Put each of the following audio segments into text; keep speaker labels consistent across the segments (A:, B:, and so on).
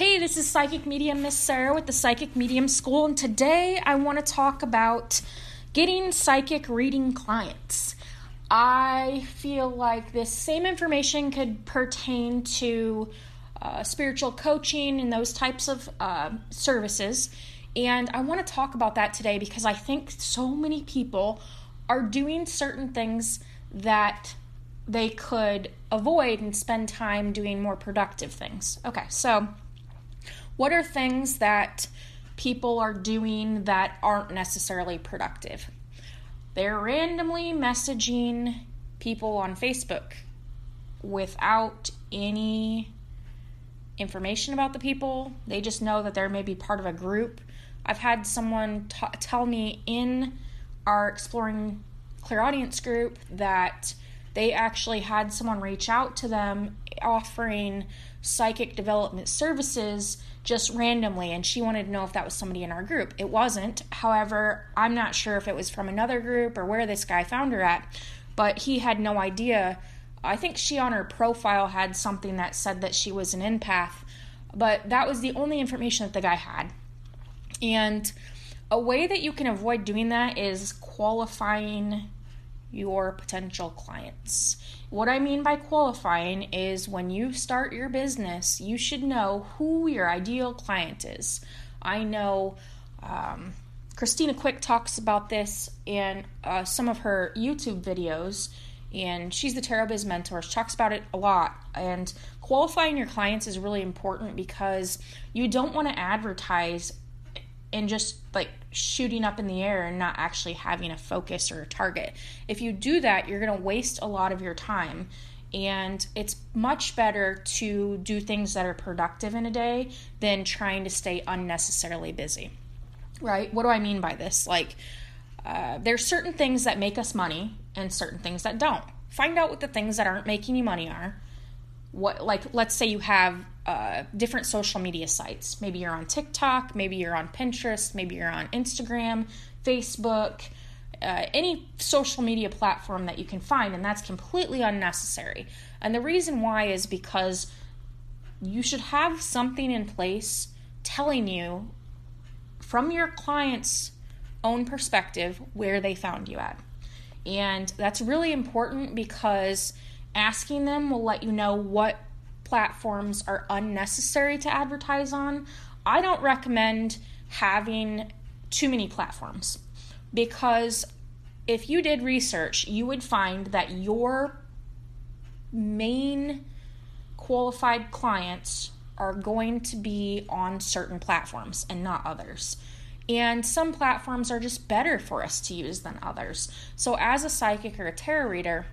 A: Hey, this is Psychic Medium Miss Sarah with the Psychic Medium School, and today I want to talk about getting psychic reading clients. I feel like this same information could pertain to uh, spiritual coaching and those types of uh, services. And I want to talk about that today because I think so many people are doing certain things that they could avoid and spend time doing more productive things. Okay, so what are things that people are doing that aren't necessarily productive? They're randomly messaging people on Facebook without any information about the people. They just know that they're maybe part of a group. I've had someone t- tell me in our Exploring Clairaudience group that they actually had someone reach out to them offering psychic development services just randomly and she wanted to know if that was somebody in our group. It wasn't. However, I'm not sure if it was from another group or where this guy found her at, but he had no idea. I think she on her profile had something that said that she was an empath, but that was the only information that the guy had. And a way that you can avoid doing that is qualifying your potential clients. What I mean by qualifying is when you start your business, you should know who your ideal client is. I know um, Christina Quick talks about this in uh, some of her YouTube videos, and she's the Tarot Biz Mentor. She talks about it a lot. And qualifying your clients is really important because you don't want to advertise and just like shooting up in the air and not actually having a focus or a target. If you do that, you're going to waste a lot of your time. And it's much better to do things that are productive in a day than trying to stay unnecessarily busy. Right? What do I mean by this? Like, uh, there's certain things that make us money and certain things that don't. Find out what the things that aren't making you money are what like let's say you have uh, different social media sites. Maybe you're on tiktok maybe you're on pinterest maybe you're on instagram facebook uh, any social media platform that you can find and that's completely unnecessary. And the reason why is because you should have something in place telling you from your client's own perspective where they found you at. And that's really important because asking them will let you know what platforms are unnecessary to advertise on. I don't recommend having too many platforms because if you did research, you would find that your main qualified clients are going to be on certain platforms and not others. And some platforms are just better for us to use than others. So, as a psychic or a tarot reader,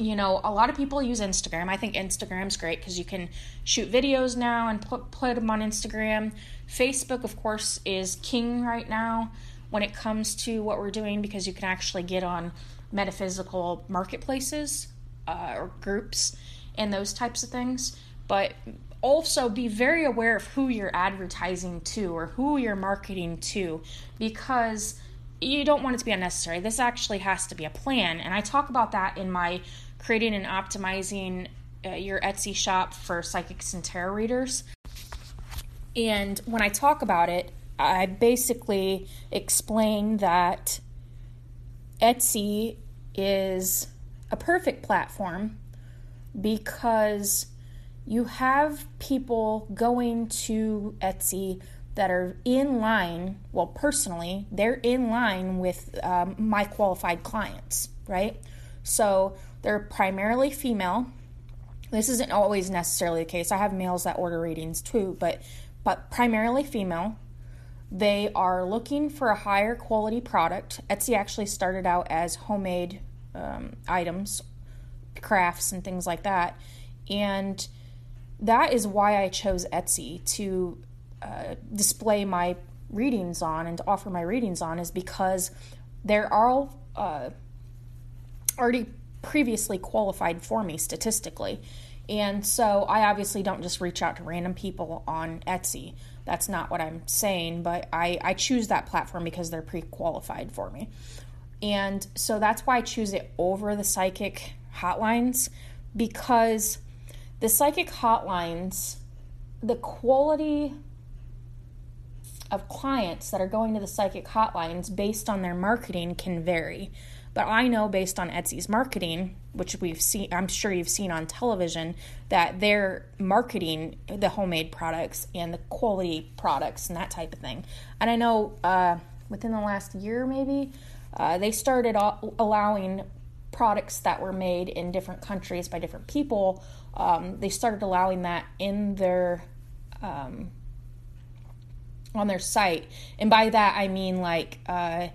A: you know, a lot of people use Instagram. I think Instagram's great because you can shoot videos now and put them on Instagram. Facebook, of course, is king right now when it comes to what we're doing because you can actually get on metaphysical marketplaces uh, or groups and those types of things. But also be very aware of who you're advertising to or who you're marketing to because you don't want it to be unnecessary. This actually has to be a plan. And I talk about that in my creating and optimizing uh, your Etsy shop for psychics and tarot readers. And when I talk about it, I basically explain that Etsy is a perfect platform because you have people going to Etsy that are in line, well, personally, they're in line with um, my qualified clients, right? So they're primarily female. This isn't always necessarily the case. I have males that order readings too, but but primarily female. They are looking for a higher quality product. Etsy actually started out as homemade um, items, crafts, and things like that. And that is why I chose Etsy to uh, display my readings on and to offer my readings on, is because they're all uh, already previously qualified for me statistically. And so I obviously don't just reach out to random people on Etsy. That's not what I'm saying, but I, I choose that platform because they're pre qualified for me. And so that's why I choose it over the psychic hotlines because the psychic hotlines the quality of clients that are going to the psychic hotlines based on their marketing can vary. But I know based on Etsy's marketing, which we've seen, I'm sure you've seen on television, that they're marketing the homemade products and the quality products and that type of thing. And I know uh, within the last year, maybe, uh, they started allowing products that were made in different countries by different people. Um, they started allowing that in their um, on their site, and by that I mean like uh,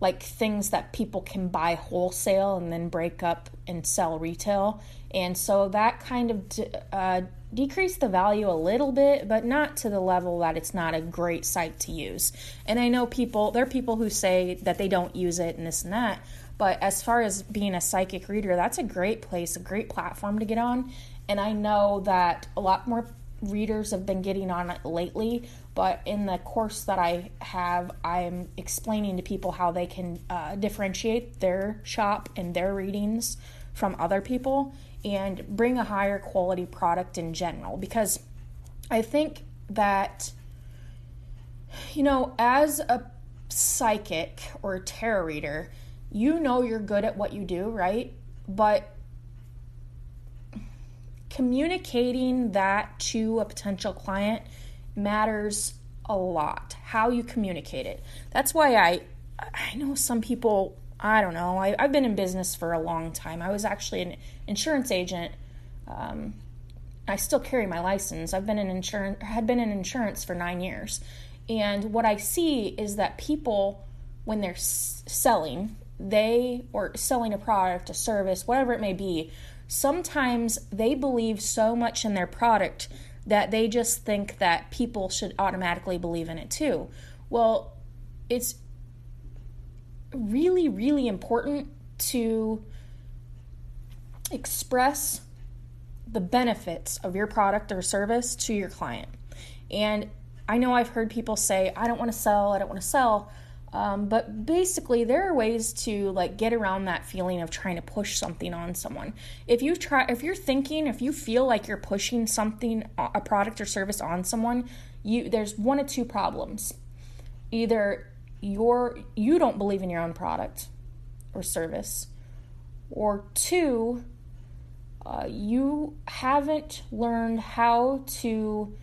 A: like things that people can buy wholesale and then break up and sell retail. And so that kind of uh, decreased the value a little bit, but not to the level that it's not a great site to use. And I know people, there are people who say that they don't use it and this and that. But as far as being a psychic reader, that's a great place, a great platform to get on. And I know that a lot more readers have been getting on it lately, but in the course that I have, I'm explaining to people how they can uh, differentiate their shop and their readings from other people and bring a higher quality product in general. Because I think that, you know, as a psychic or a tarot reader, you know you're good at what you do, right? But communicating that to a potential client matters a lot. How you communicate it. That's why I I know some people, I don't know, I, have been in business for a long time. I was actually an insurance agent. Um, I still carry my license. I've been in insurance had been in insurance for 9 years. And what I see is that people when they're s- selling, they or selling a product, a service, whatever it may be, sometimes they believe so much in their product that they just think that people should automatically believe in it too. Well, it's really, really important to express the benefits of your product or service to your client. And I know I've heard people say, I don't want to sell, I don't want to sell. Um, but basically, there are ways to like get around that feeling of trying to push something on someone. If you try, if you're thinking, if you feel like you're pushing something, a product or service on someone, you there's one of two problems. Either you're you don't believe in your own product or service, or two, uh, you haven't learned how to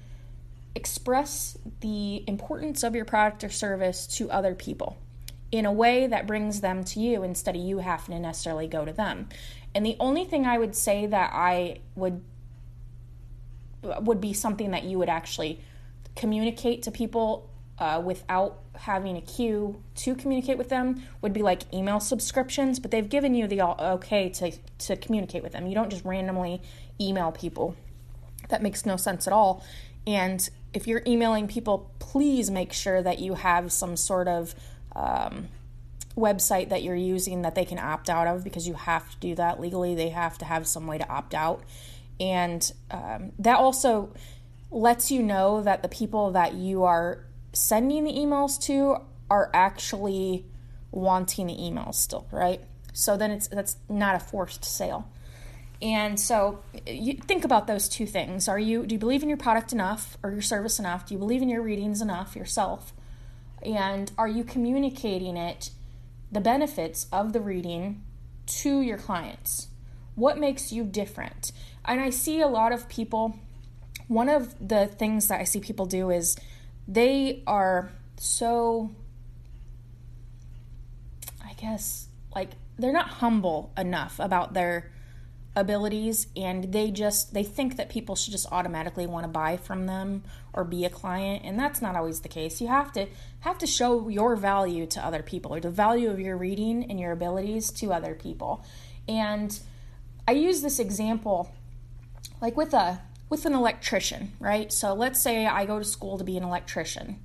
A: express the importance of your product or service to other people in a way that brings them to you instead of you having to necessarily go to them. And the only thing I would say that I would would be something that you would actually communicate to people uh, without having a queue to communicate with them would be like email subscriptions, but they've given you the okay to, to communicate with them. You don't just randomly email people. That makes no sense at all. And if you're emailing people, please make sure that you have some sort of um, website that you're using that they can opt out of because you have to do that legally. They have to have some way to opt out. And um, that also lets you know that the people that you are sending the emails to are actually wanting the emails still, right? So then it's that's not a forced sale. And so you think about those two things. Are you do you believe in your product enough or your service enough? Do you believe in your readings enough yourself? And are you communicating it the benefits of the reading to your clients? What makes you different? And I see a lot of people one of the things that I see people do is they are so I guess like they're not humble enough about their abilities and they just they think that people should just automatically want to buy from them or be a client and that's not always the case. You have to have to show your value to other people or the value of your reading and your abilities to other people. And i use this example like with a with an electrician right? So let's say i go to school to be an electrician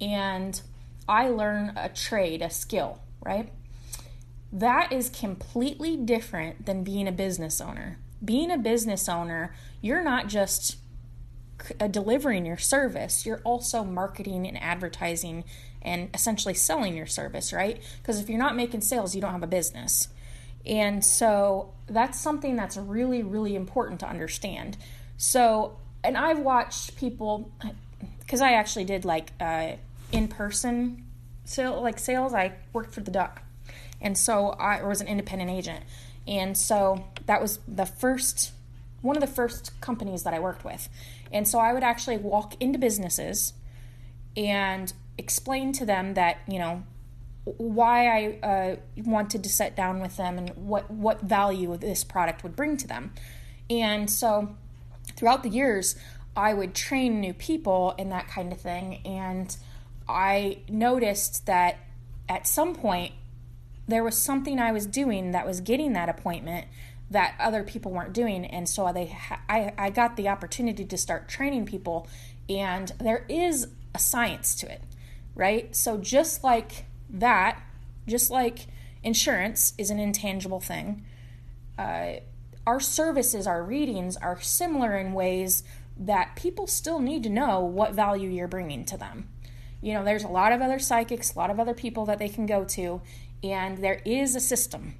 A: and i learn a trade a skill right that is completely different than being a business owner. Being a business owner, you're not just uh, delivering your service, you're also marketing and advertising and essentially selling your service, right? Because if you're not making sales, you don't have a business. And so that's something that's really, really important to understand. So and I've watched people because I actually did like uh, in person sale like sales. I worked for the Duck, and so I was an independent agent, and so that was the first one of the first companies that I worked with, and so I would actually walk into businesses and explain to them that you know why I uh, wanted to sit down with them and what what value this product would bring to them, and so throughout the years I would train new people and that kind of thing, and I noticed that at some point there was something I was doing that was getting that appointment that other people weren't doing. And so they I, I got the opportunity to start training people and there is a science to it right? So just like that just like insurance is an intangible thing uh, our services our readings are similar in ways that people still need to know what value you're bringing to them. You know, there's a lot of other psychics, a lot of other people that they can go to, and there is a system.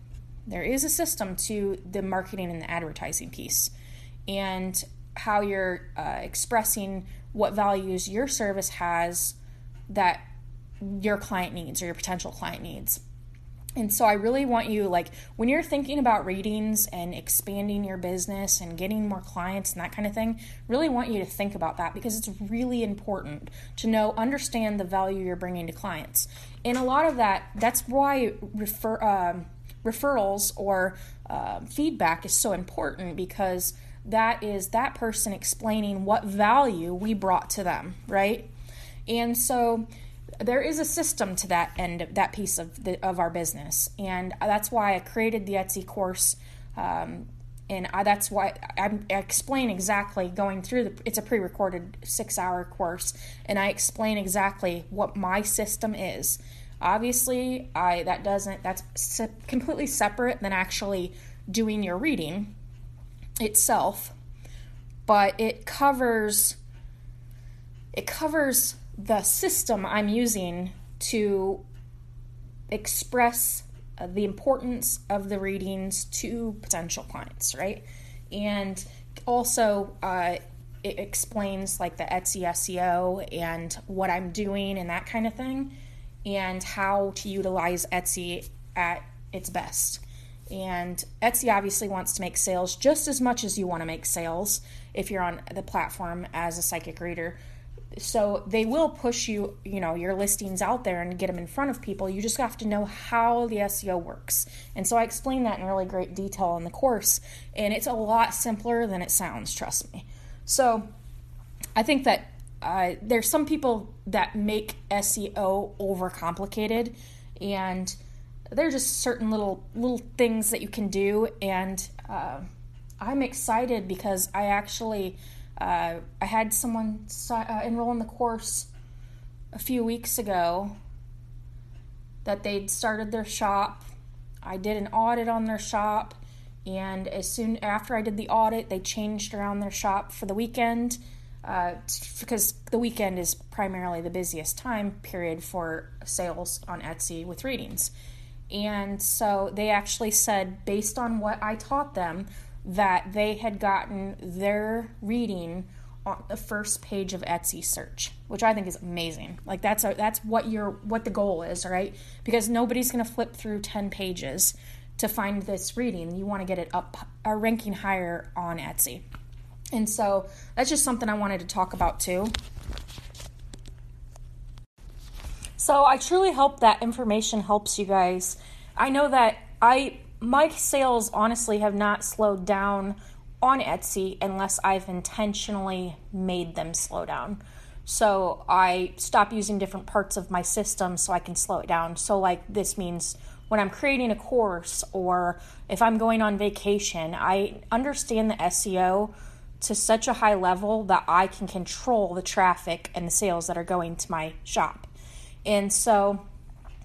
A: There is a system to the marketing and the advertising piece, and how you're uh, expressing what values your service has that your client needs or your potential client needs. And so I really want you like when you're thinking about readings and expanding your business and getting more clients and that kind of thing, really want you to think about that because it's really important to know understand the value you're bringing to clients. And a lot of that that's why refer um, referrals or uh, feedback is so important because that is that person explaining what value we brought to them, right? And so there is a system to that end of that piece of the, of our business. And that's why i created the etsy course um, and I, that's why I'm, i explain exactly going through the it's a pre-recorded six hour course and i explain exactly what my system is. Obviously i that doesn't that's se- completely separate than actually doing your reading itself but it covers it covers the system I'm using to express uh, the importance of the readings to potential clients, right? And also, uh, it explains like the Etsy SEO and what I'm doing and that kind of thing, and how to utilize Etsy at its best. And Etsy obviously wants to make sales just as much as you want to make sales if you're on the platform as a psychic reader so they will push you you know your listings out there and get them in front of people. You just have to know how the seo works. And so i explain that in really great detail in the course and it's a lot simpler than it sounds trust me. So i think that uh, there's some people that make seo overcomplicated and there are just certain little little things that you can do. And uh, i'm excited because i actually uh, I had someone uh, enroll in the course a few weeks ago that they'd started their shop. I did an audit on their shop, and as soon after I did the audit, they changed around their shop for the weekend uh, because the weekend is primarily the busiest time period for sales on Etsy with readings. And so they actually said, based on what I taught them, that they had gotten their reading on the first page of Etsy search, which I think is amazing. Like that's a, that's what your what the goal is, right? Because nobody's going to flip through 10 pages to find this reading. You want to get it up a ranking higher on Etsy. And so that's just something I wanted to talk about too. So I truly hope that information helps you guys. I know that I my sales honestly have not slowed down on Etsy unless I've intentionally made them slow down. So I stop using different parts of my system so I can slow it down. So, like, this means when I'm creating a course or if I'm going on vacation, I understand the SEO to such a high level that I can control the traffic and the sales that are going to my shop. And so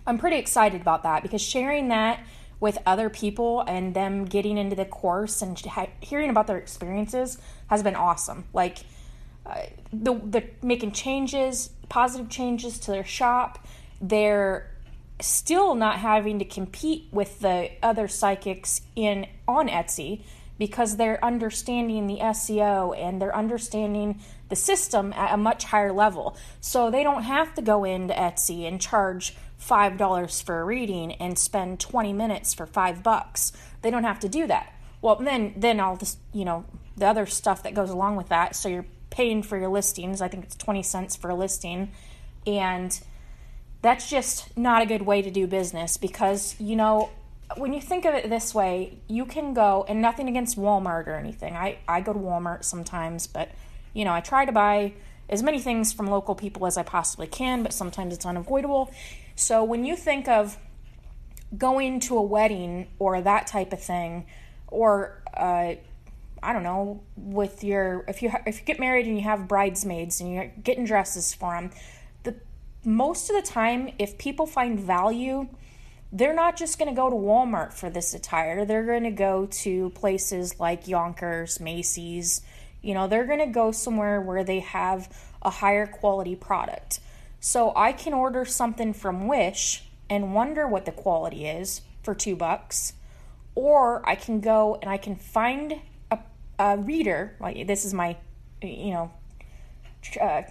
A: I'm pretty excited about that because sharing that with other people and them getting into the course and hearing about their experiences has been awesome. Like uh, the the making changes, positive changes to their shop. They're still not having to compete with the other psychics in on Etsy because they're understanding the SEO and they're understanding the system at a much higher level. So they don't have to go into Etsy and charge $5 for a reading and spend 20 minutes for 5 bucks. They don't have to do that. Well, then then all this, you know, the other stuff that goes along with that. So you're paying for your listings. I think it's 20 cents for a listing. And that's just not a good way to do business because, you know, when you think of it this way, you can go, and nothing against Walmart or anything. I, I go to Walmart sometimes, but, you know, I try to buy as many things from local people as I possibly can, but sometimes it's unavoidable. So when you think of going to a wedding or that type of thing, or, uh, I don't know, with your if you if you get married and you have bridesmaids and you're getting dresses for them, the most of the time if people find value they're not just going to go to Walmart for this attire. They're going to go to places like Younkers, Macy's. You know, they're going to go somewhere where they have a higher quality product. So I can order something from Wish and wonder what the quality is for two bucks. Or I can go and I can find a, a reader. Like this is my, you know, uh,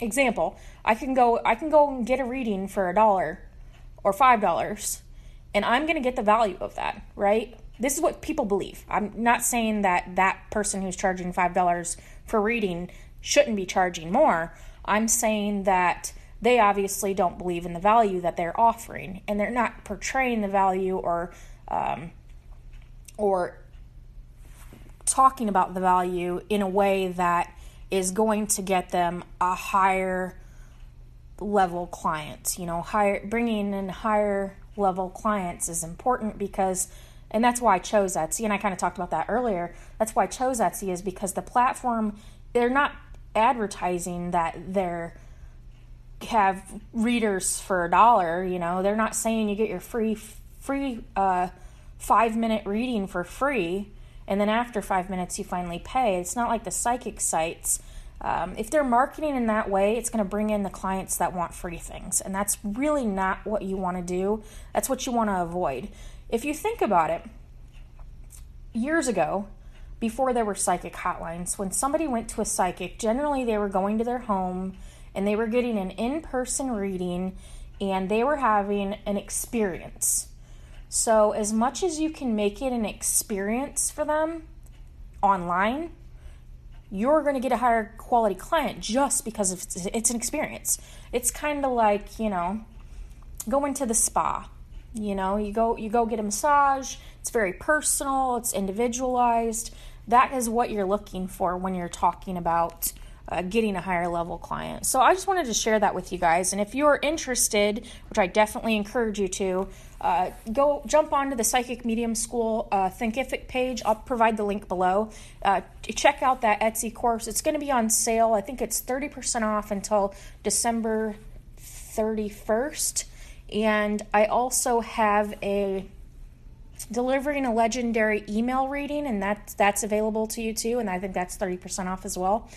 A: example. I can go. I can go and get a reading for a dollar or $5 and I'm to get the value of that, right? This is what people believe. I'm not saying that that person who's charging $5 for reading shouldn't be charging more. I'm saying that they obviously don't believe in the value that they're offering and they're not portraying the value or um, or talking about the value in a way that is going to get them a higher level clients. You know, higher bringing in higher level clients is important because and that's why I chose Etsy and I kind of talked about that earlier. That's why I chose Etsy is because the platform they're not advertising that they're have readers for a dollar, you know. They're not saying you get your free free uh 5 minute reading for free and then after 5 minutes you finally pay. It's not like the psychic sites um, if they're marketing in that way, it's going to bring in the clients that want free things. And that's really not what you want to do. That's what you want to avoid. If you think about it, years ago, before there were psychic hotlines, when somebody went to a psychic, generally they were going to their home and they were getting an in person reading and they were having an experience. So, as much as you can make it an experience for them online, you're going to get a higher quality client just because it's, it's an experience. It's kind of like, you know, going to the spa. You know, you go you go get a massage. It's very personal, it's individualized. That is what you're looking for when you're talking about uh, getting a higher level client. So I just wanted to share that with you guys. And if you're interested, which I definitely encourage you to, uh, go jump onto the Psychic Medium School uh, Thinkific page. I'll provide the link below. Uh, check out that Etsy course. It's going to be on sale. I think it's 30% off until December 31st. And I also have a delivering a legendary email reading and that's that's available to you too and i think that's 30% off as well